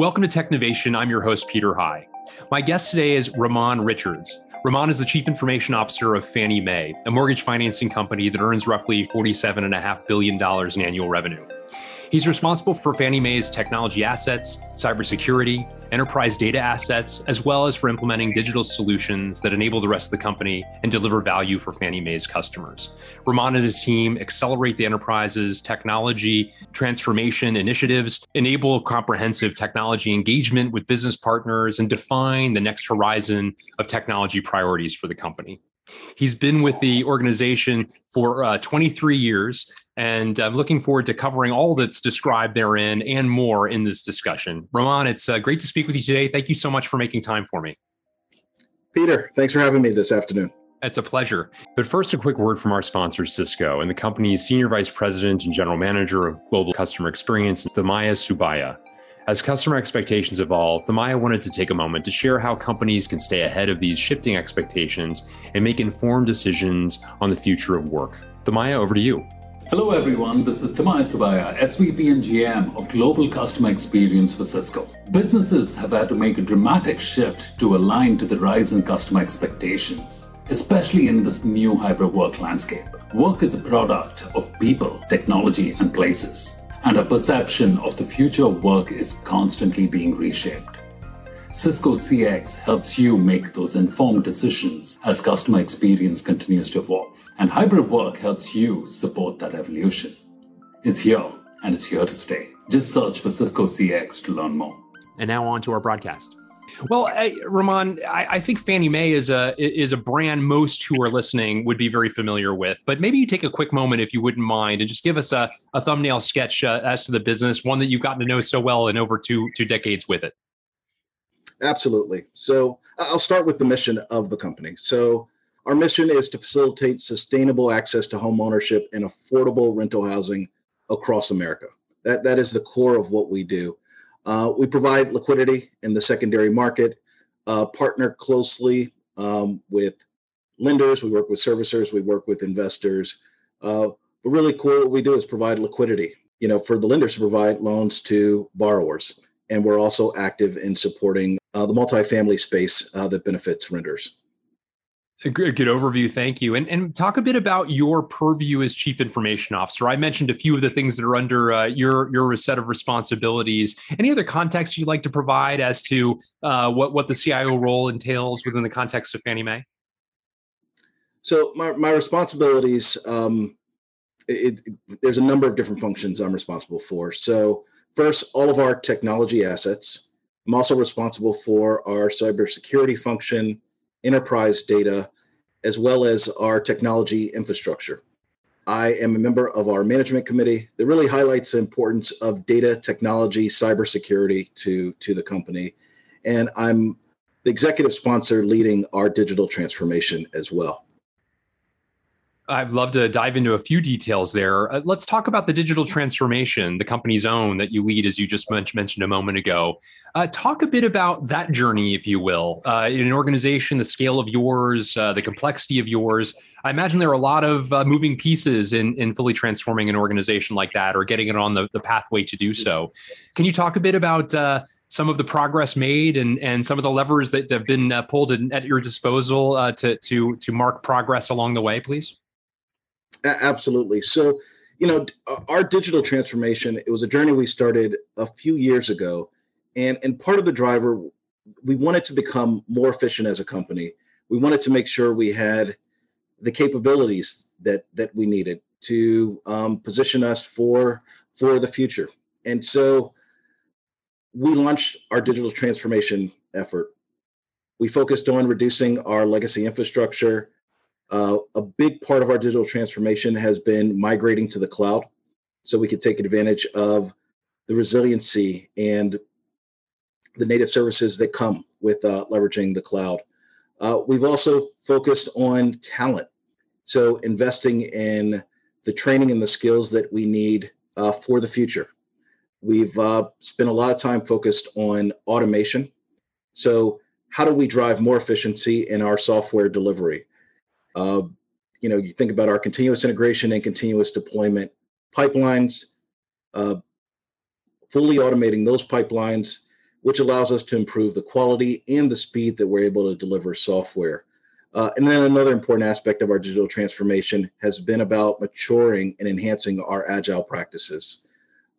Welcome to Technovation. I'm your host, Peter High. My guest today is Ramon Richards. Ramon is the Chief Information Officer of Fannie Mae, a mortgage financing company that earns roughly $47.5 billion in annual revenue. He's responsible for Fannie Mae's technology assets, cybersecurity, enterprise data assets, as well as for implementing digital solutions that enable the rest of the company and deliver value for Fannie Mae's customers. Ramon and his team accelerate the enterprise's technology transformation initiatives, enable comprehensive technology engagement with business partners, and define the next horizon of technology priorities for the company. He's been with the organization for uh, 23 years, and I'm looking forward to covering all that's described therein and more in this discussion. Ramon, it's uh, great to speak with you today. Thank you so much for making time for me. Peter, thanks for having me this afternoon. It's a pleasure. But first, a quick word from our sponsor, Cisco, and the company's Senior Vice President and General Manager of Global Customer Experience, Thimaya Subaiya. As customer expectations evolve, Thimaya wanted to take a moment to share how companies can stay ahead of these shifting expectations and make informed decisions on the future of work. Thimaya, over to you. Hello, everyone. This is Thimaya Subaiya, SVP and GM of Global Customer Experience for Cisco. Businesses have had to make a dramatic shift to align to the rise in customer expectations, especially in this new hybrid work landscape. Work is a product of people, technology, and places and our perception of the future of work is constantly being reshaped. Cisco CX helps you make those informed decisions as customer experience continues to evolve. And hybrid work helps you support that evolution. It's here and it's here to stay. Just search for Cisco CX to learn more. And now on to our broadcast. Well, I, Ramon, I, I, think Fannie Mae is a is a brand most who are listening would be very familiar with. But maybe you take a quick moment, if you wouldn't mind, and just give us a, a thumbnail sketch uh, as to the business, one that you've gotten to know so well in over two two decades with it. Absolutely. So I'll start with the mission of the company. So our mission is to facilitate sustainable access to home ownership and affordable rental housing across America. That that is the core of what we do. Uh, we provide liquidity in the secondary market, uh, partner closely um, with lenders, we work with servicers, we work with investors. Uh, but really cool what we do is provide liquidity, you know, for the lenders to provide loans to borrowers. And we're also active in supporting uh, the multifamily space uh, that benefits renters. A good, good overview. Thank you. And, and talk a bit about your purview as chief information officer. I mentioned a few of the things that are under uh, your your set of responsibilities. Any other context you'd like to provide as to uh, what what the CIO role entails within the context of Fannie Mae? So my my responsibilities, um, it, it, there's a number of different functions I'm responsible for. So first, all of our technology assets. I'm also responsible for our cybersecurity function enterprise data, as well as our technology infrastructure. I am a member of our management committee that really highlights the importance of data technology, cybersecurity to, to the company. And I'm the executive sponsor leading our digital transformation as well. I'd love to dive into a few details there. Uh, let's talk about the digital transformation, the company's own that you lead, as you just mentioned a moment ago. Uh, talk a bit about that journey, if you will, uh, in an organization, the scale of yours, uh, the complexity of yours. I imagine there are a lot of uh, moving pieces in, in fully transforming an organization like that or getting it on the, the pathway to do so. Can you talk a bit about? Uh, some of the progress made and and some of the levers that have been pulled in, at your disposal to to to mark progress along the way, please. Absolutely. So, you know, our digital transformation, it was a journey we started a few years ago. And, and part of the driver, we wanted to become more efficient as a company. We wanted to make sure we had the capabilities that that we needed to um, position us for for the future. And so we launched our digital transformation effort. We focused on reducing our legacy infrastructure, uh, a big part of our digital transformation has been migrating to the cloud so we could take advantage of the resiliency and the native services that come with uh, leveraging the cloud. Uh, we've also focused on talent. So, investing in the training and the skills that we need uh, for the future. We've uh, spent a lot of time focused on automation. So, how do we drive more efficiency in our software delivery? Uh, you know, you think about our continuous integration and continuous deployment pipelines, uh, fully automating those pipelines, which allows us to improve the quality and the speed that we're able to deliver software. Uh, and then another important aspect of our digital transformation has been about maturing and enhancing our agile practices.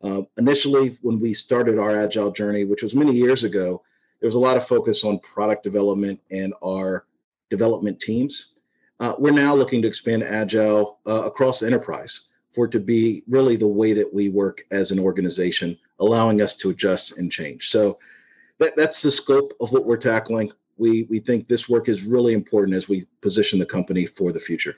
Uh, initially, when we started our agile journey, which was many years ago, there was a lot of focus on product development and our development teams. Uh, we're now looking to expand agile uh, across the enterprise for it to be really the way that we work as an organization, allowing us to adjust and change. So that, that's the scope of what we're tackling. We, we think this work is really important as we position the company for the future.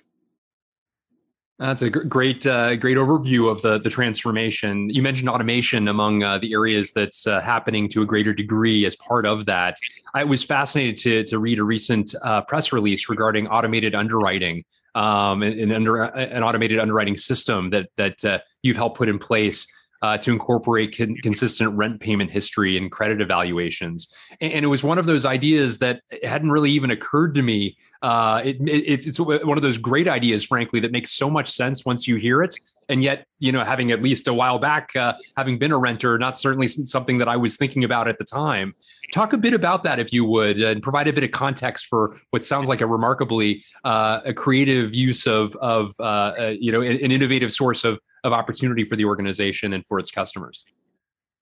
That's a great, uh, great overview of the the transformation. You mentioned automation among uh, the areas that's uh, happening to a greater degree as part of that. I was fascinated to to read a recent uh, press release regarding automated underwriting um, and, and under an automated underwriting system that that uh, you've helped put in place uh, to incorporate con- consistent rent payment history and credit evaluations. And, and, it was one of those ideas that hadn't really even occurred to me. Uh, it, it, it's, one of those great ideas, frankly, that makes so much sense once you hear it. And yet, you know, having at least a while back, uh, having been a renter, not certainly something that I was thinking about at the time. Talk a bit about that, if you would, and provide a bit of context for what sounds like a remarkably uh, a creative use of, of uh, uh, you know, an, an innovative source of of opportunity for the organization and for its customers.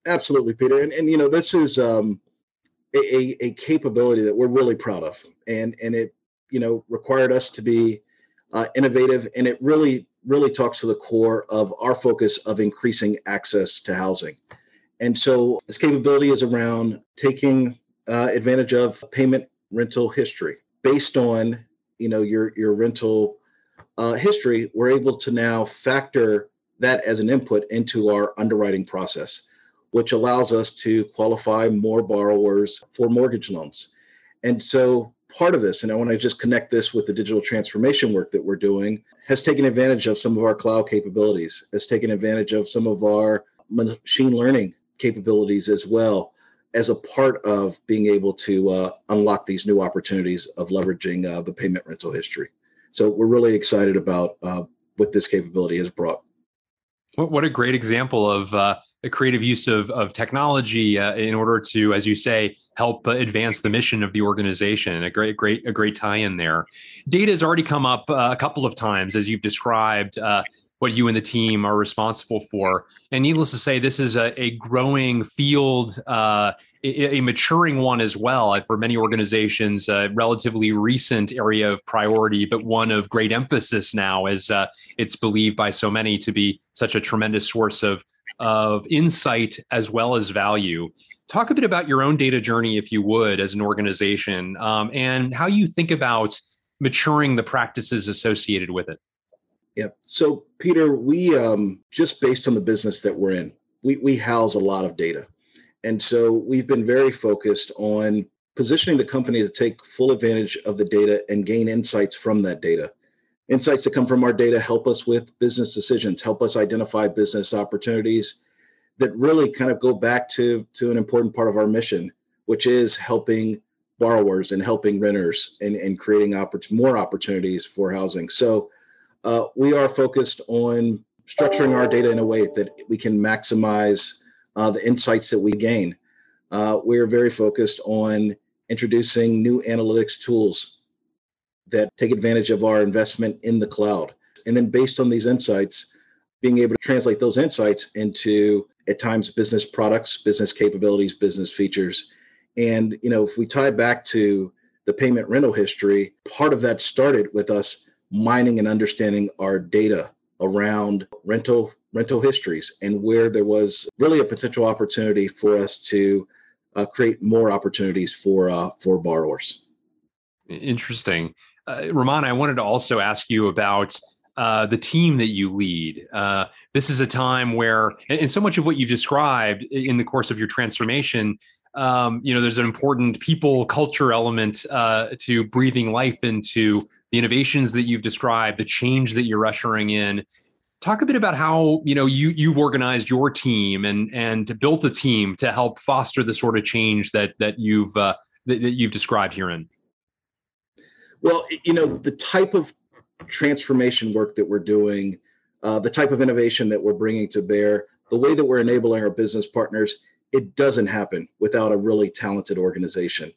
Absolutely, Peter. And, and you know, this is um, a, a capability that we're really proud of. And, and it, you know, required us to be uh, innovative. And it really, really talks to the core of our focus of increasing access to housing. And so this capability is around taking uh, advantage of payment rental history based on, you know, your, your rental uh, history. We're able to now factor that as an input into our underwriting process, which allows us to qualify more borrowers for mortgage loans. And so part of this, and I want to just connect this with the digital transformation work that we're doing, has taken advantage of some of our cloud capabilities, has taken advantage of some of our machine learning capabilities as well as a part of being able to uh, unlock these new opportunities of leveraging uh, the payment rental history. So we're really excited about uh, what this capability has brought. What, what a great example of uh, a creative use of, of technology uh, in order to, as you say, help uh, advance the mission of the organization. A great, great, a great tie-in there. Data has already come up uh, a couple of times, as you've described. Uh, what you and the team are responsible for. And needless to say, this is a, a growing field, uh, a, maturing one as well for many organizations, a relatively recent area of priority, but one of great emphasis now as uh, it's believed by so many to be such a tremendous source of, of insight as well as value. Talk a bit about your own data journey, if you would, as an organization, um, and how you think about maturing the practices associated with it. Yeah. So, Peter, we um, just based on the business that we're in, we, we house a lot of data. And so we've been very focused on positioning the company to take full advantage of the data and gain insights from that data. Insights that come from our data help us with business decisions, help us identify business opportunities that really kind of go back to, to an important part of our mission, which is helping borrowers and helping renters and, and creating oppor- more opportunities for housing. So uh, we are focused on structuring our data in a way that we can maximize uh, the insights that we gain. Uh, we are very focused on introducing new analytics tools that take advantage of our investment in the cloud. And then, based on these insights, being able to translate those insights into at times business products, business capabilities, business features. And you know, if we tie back to the payment rental history, part of that started with us mining and understanding our data around rental rental histories and where there was really a potential opportunity for us to uh, create more opportunities for uh, for borrowers. Interesting, uh, Ramon. I wanted to also ask you about uh, the team that you lead. Uh, this is a time where, and so much of what you've described in the course of your transformation, um, you know, there's an important people culture element uh, to breathing life into the innovations that you've described, the change that you're ushering in. Talk a bit about how you know you you've organized your team and and built a team to help foster the sort of change that that you've uh, that, that you've described herein. Well, you know the type of transformation work that we're doing, uh, the type of innovation that we're bringing to bear, the way that we're enabling our business partners it doesn't happen without a really talented organization.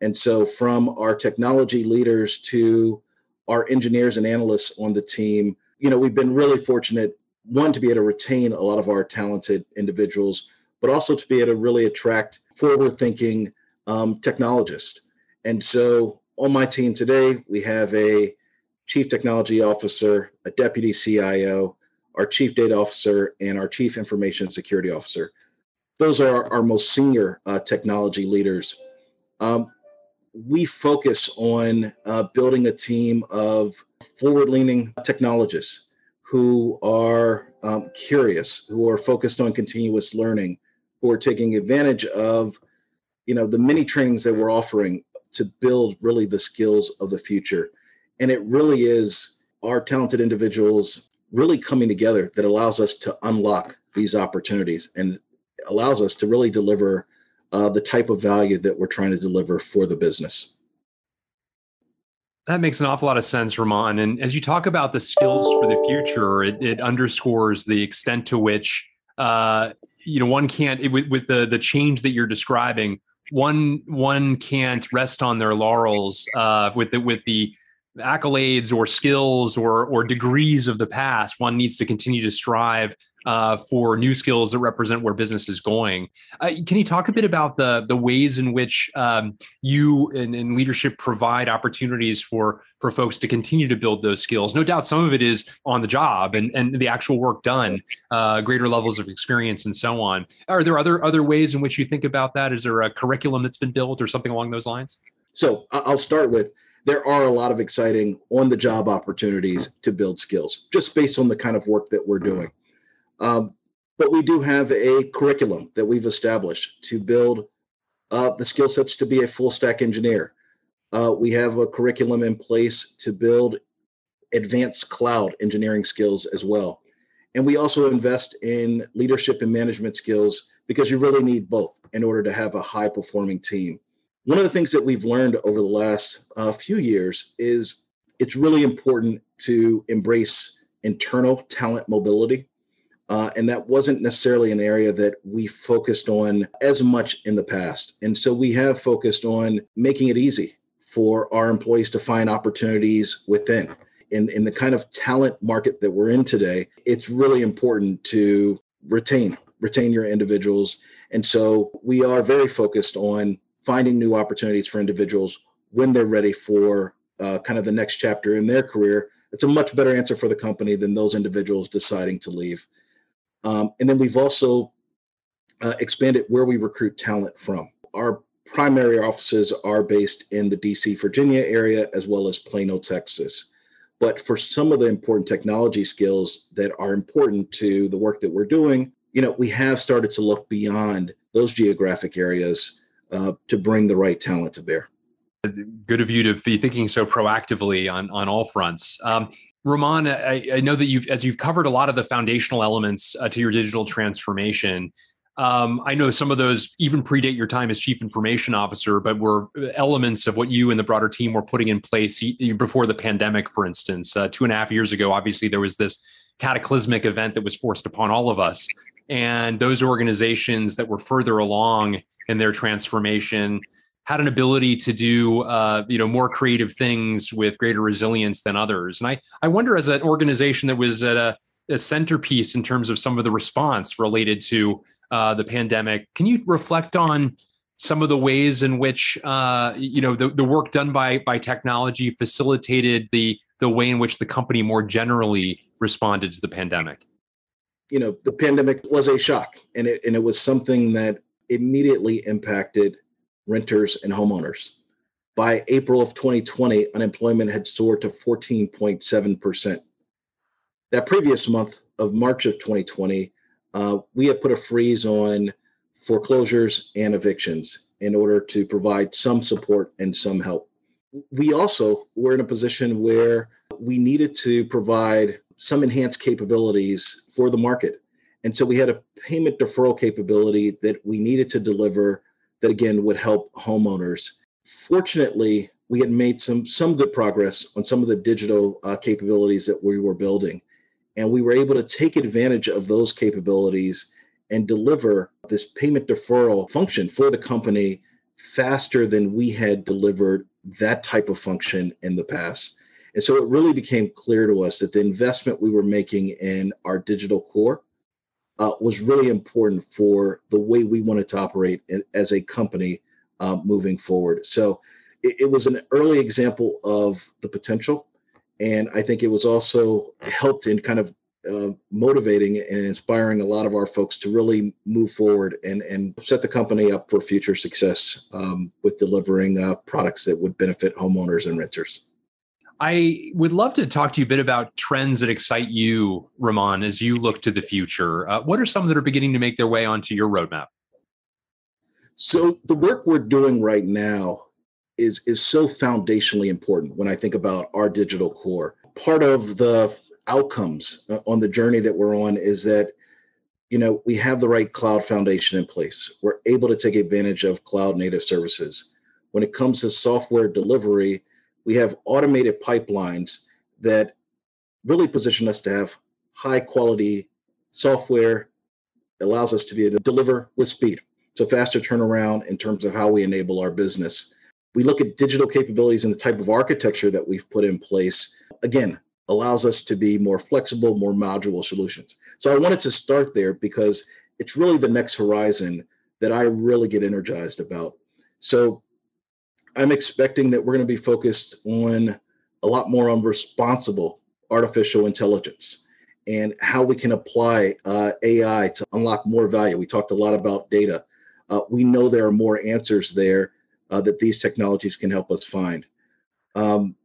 And so, from our technology leaders to our engineers and analysts on the team, you know, we've been really fortunate one to be able to retain a lot of our talented individuals, but also to be able to really attract forward-thinking um, technologists. And so, on my team today, we have a chief technology officer, a deputy CIO, our chief data officer, and our chief information security officer. Those are our, our most senior uh, technology leaders. Um, we focus on uh, building a team of forward leaning technologists who are um, curious, who are focused on continuous learning, who are taking advantage of you know the many trainings that we're offering to build really the skills of the future. And it really is our talented individuals really coming together that allows us to unlock these opportunities and allows us to really deliver uh, the type of value that we're trying to deliver for the business. That makes an awful lot of sense, Ramon. And as you talk about the skills for the future, it, it underscores the extent to which uh, you know one can't it, with, with the the change that you're describing. One one can't rest on their laurels uh, with the with the accolades or skills or or degrees of the past. One needs to continue to strive uh, for new skills that represent where business is going. Uh, can you talk a bit about the the ways in which um, you and, and, leadership provide opportunities for for folks to continue to build those skills? No doubt, some of it is on the job and and the actual work done, uh, greater levels of experience, and so on. Are there other other ways in which you think about that? Is there a curriculum that's been built or something along those lines? So I'll start with there are a lot of exciting on the job opportunities to build skills just based on the kind of work that we're doing. Um, but we do have a curriculum that we've established to build uh, the skill sets to be a full stack engineer. Uh, we have a curriculum in place to build advanced cloud engineering skills as well. And we also invest in leadership and management skills because you really need both in order to have a high performing team one of the things that we've learned over the last uh, few years is it's really important to embrace internal talent mobility. Uh, and that wasn't necessarily an area that we focused on as much in the past. And so we have focused on making it easy for our employees to find opportunities within. In, in the kind of talent market that we're in today, it's really important to retain retain your individuals. And so we are very focused on finding new opportunities for individuals when they're ready for uh, kind of the next chapter in their career. It's a much better answer for the company than those individuals deciding to leave. Um, and then we've also uh, expanded where we recruit talent from. Our primary offices are based in the DC, Virginia area, as well as Plano, Texas. But for some of the important technology skills that are important to the work that we're doing, you know, we have started to look beyond those geographic areas uh, to bring the right talent to bear. Good of you to be thinking so proactively on on all fronts. Um, Ramon, I, I, know that you've as you've covered a lot of the foundational elements uh, to your digital transformation. Um, I know some of those even predate your time as chief information officer, but were elements of what you and the broader team were putting in place before the pandemic, for instance. Uh, two and a half years ago, obviously, there was this cataclysmic event that was forced upon all of us. And those organizations that were further along in their transformation had an ability to do uh, you know more creative things with greater resilience than others. And i i wonder as an organization that was at a, a centerpiece in terms of some of the response related to uh, the pandemic can you reflect on some of the ways in which uh, you know the, the work done by by technology facilitated the the way in which the company more generally responded to the pandemic? You know the pandemic was a shock and it and it was something that immediately impacted renters and homeowners. By April of 2020, unemployment had soared to 14.7%. That previous month of March of 2020, uh, we had put a freeze on foreclosures and evictions in order to provide some support and some help. We also were in a position where we needed to provide some enhanced capabilities for the market. And so we had a payment deferral capability that we needed to deliver that again would help homeowners. Fortunately, we had made some some good progress on some of the digital uh, capabilities that we were building, and we were able to take advantage of those capabilities and deliver this payment deferral function for the company faster than we had delivered that type of function in the past. And so it really became clear to us that the investment we were making in our digital core uh, was really important for the way we wanted to operate as a company uh, moving forward. So it, it, was an early example of the potential. And I think it was also helped in kind of uh, motivating and inspiring a lot of our folks to really move forward and, and set the company up for future success um, with delivering uh, products that would benefit homeowners and renters. I would love to talk to you a bit about trends that excite you, Ramon, as you look to the future. Uh, what are some that are beginning to make their way onto your roadmap? So the work we're doing right now is is so foundationally important when I think about our digital core. Part of the outcomes uh, on the journey that we're on is that you know we have the right cloud foundation in place. We're able to take advantage of cloud native services. When it comes to software delivery, we have automated pipelines that really position us to have high quality software allows us to be able to deliver with speed. So faster turnaround in terms of how we enable our business. We look at digital capabilities and the type of architecture that we've put in place. Again allows us to be more flexible more modular solutions. So i wanted to start there because it's really the next horizon that i really get energized about. So I'm expecting that we're going to be focused on a lot more on responsible artificial intelligence and how we can apply uh, AI to unlock more value. We talked a lot about data. Uh, we know there are more answers there uh, that these technologies can help us find. Um,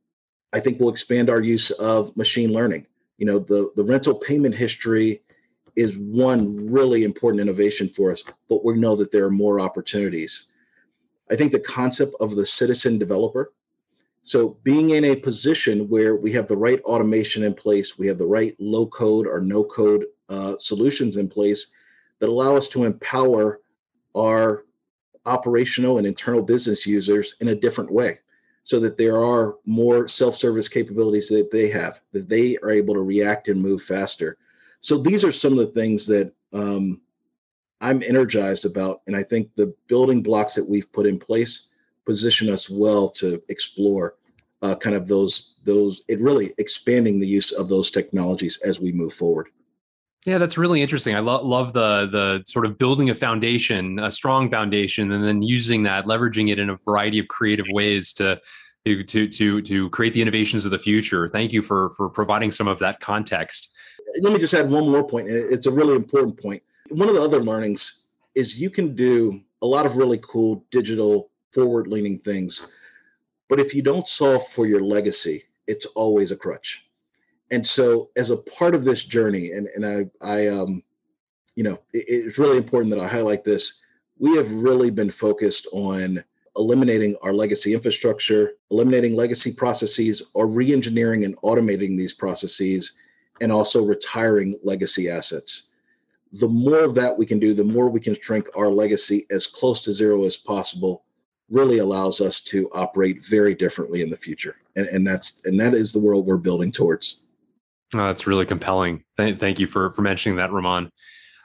I think we'll expand our use of machine learning. You know, the, the rental payment history is one really important innovation for us, but we know that there are more opportunities. I think the concept of the citizen developer. So being in a position where we have the right automation in place, we have the right low code or no code uh, solutions in place that allow us to empower our operational and internal business users in a different way so that there are more self-service capabilities that they have that they are able to react and move faster so these are some of the things that um, I'm energized about. And I think the building blocks that we've put in place position us well to explore uh, kind of those those it really expanding the use of those technologies as we move forward. Yeah, that's really interesting. I lo- love the the sort of building a foundation, a strong foundation, and then using that, leveraging it in a variety of creative ways to to to to create the innovations of the future. Thank you for for providing some of that context. Let me just add one more point. It's a really important point one of the other learnings is you can do a lot of really cool digital forward leaning things but if you don't solve for your legacy it's always a crutch. And so as a part of this journey and, and i i um you know it, it's really important that i highlight this we have really been focused on eliminating our legacy infrastructure eliminating legacy processes or re-engineering and automating these processes and also retiring legacy assets the more of that we can do, the more we can shrink our legacy as close to zero as possible, really allows us to operate very differently in the future. And, and that's and that is the world we're building towards. Oh, that's really compelling. Th- thank you for for mentioning that, Ramon.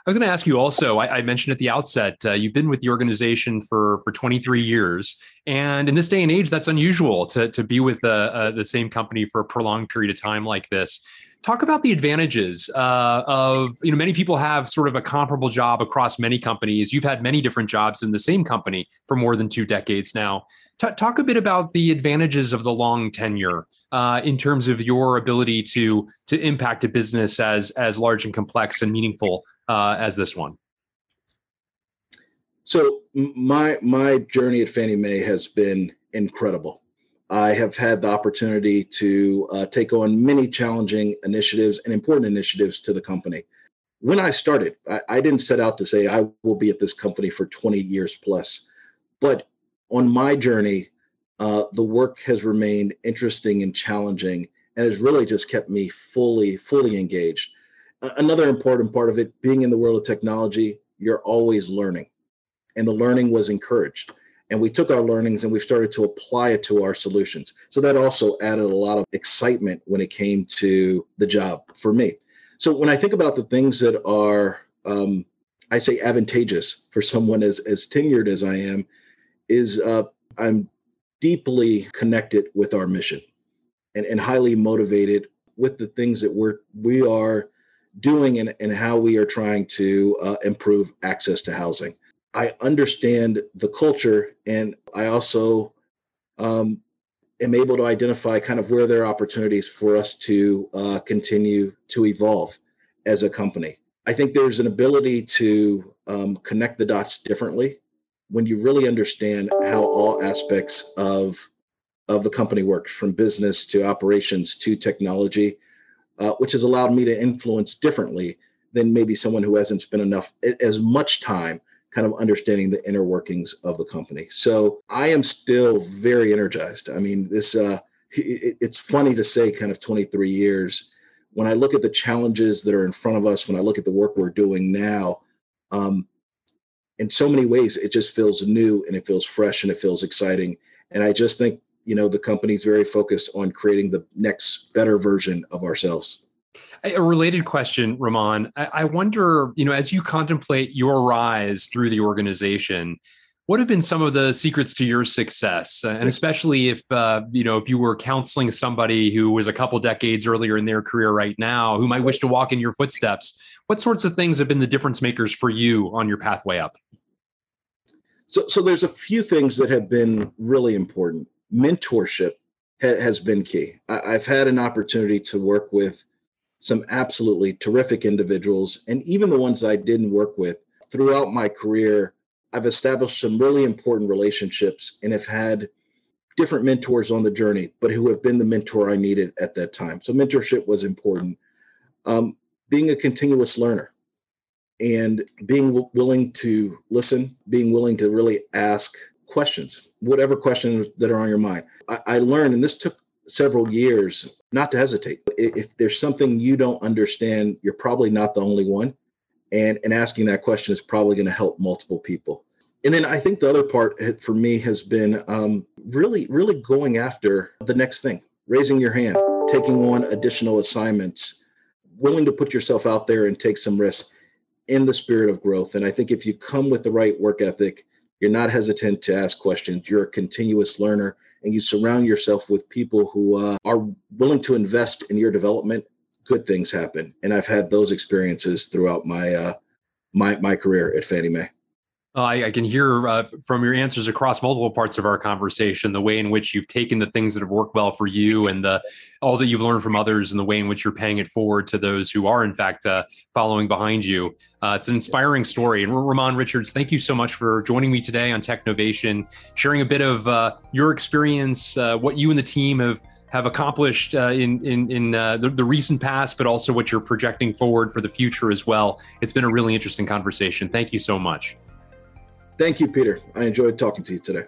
I was going to ask you also. I, I mentioned at the outset uh, you've been with the organization for for 23 years, and in this day and age, that's unusual to to be with uh, uh, the same company for a prolonged period of time like this talk about the advantages uh, of you know many people have sort of a comparable job across many companies you've had many different jobs in the same company for more than two decades now T- talk a bit about the advantages of the long tenure uh, in terms of your ability to to impact a business as as large and complex and meaningful uh, as this one so my my journey at fannie mae has been incredible I have had the opportunity to uh, take on many challenging initiatives and important initiatives to the company. When I started, I, I, didn't set out to say I will be at this company for 20 years plus. But on my journey, uh, the work has remained interesting and challenging and has really just kept me fully, fully engaged. Another important part of it, being in the world of technology, you're always learning. And the learning was encouraged and we took our learnings and we started to apply it to our solutions. So that also added a lot of excitement when it came to the job for me. So when I think about the things that are um, I say advantageous for someone as as tenured as I am, is uh, I'm deeply connected with our mission, and, and highly motivated with the things that we're we are doing and, and how we are trying to uh, improve access to housing. I understand the culture, and I also um, am able to identify kind of where there are opportunities for us to uh, continue to evolve as a company. I think there's an ability to um, connect the dots differently when you really understand how all aspects of of the company works, from business to operations to technology, uh, which has allowed me to influence differently than maybe someone who hasn't spent enough as much time kind of understanding the inner workings of the company. So I am still very energized. I mean, this uh, it, it's funny to say, kind of 23 years when I look at the challenges that are in front of us, when I look at the work we're doing now, um, in so many ways, it just feels new and it feels fresh and it feels exciting. And I just think, you know, the company's very focused on creating the next better version of ourselves. A related question, Ramon. I wonder, you know, as you contemplate your rise through the organization, what have been some of the secrets to your success uh, and especially if uh, you know if you were counseling somebody who was a couple decades earlier in their career right now who might wish to walk in your footsteps what sorts of things have been the difference makers for you on your pathway up so, so there's a few things that have been really important mentorship ha- has been key I- i've had an opportunity to work with some absolutely terrific individuals and even the ones i didn't work with throughout my career I've established some really important relationships and have had different mentors on the journey, but who have been the mentor I needed at that time. So mentorship was important. Um, being a continuous learner and being w- willing to listen, being willing to really ask questions, whatever questions that are on your mind. I, I learned, and this took several years, not to hesitate. If there's something you don't understand, you're probably not the only one and and asking that question is probably going to help multiple people and then i think the other part for me has been um, really really going after the next thing raising your hand taking on additional assignments willing to put yourself out there and take some risks in the spirit of growth and i think if you come with the right work ethic you're not hesitant to ask questions you're a continuous learner and you surround yourself with people who uh, are willing to invest in your development good things happen. And I've had those experiences throughout my uh, my my career at Fannie Mae. Uh, I, I, can hear uh, from your answers across multiple parts of our conversation the way in which you've taken the things that have worked well for you and the all that you've learned from others and the way in which you're paying it forward to those who are in fact uh, following behind you. Uh, it's an inspiring story. And Ramon Richards, thank you so much for joining me today on Technovation, sharing a bit of uh, your experience, what you and the team have have accomplished in in, in the, the, recent past, but also what you're projecting forward for the future as well. It's been a really interesting conversation. Thank you so much. Thank you, Peter. I enjoyed talking to you today.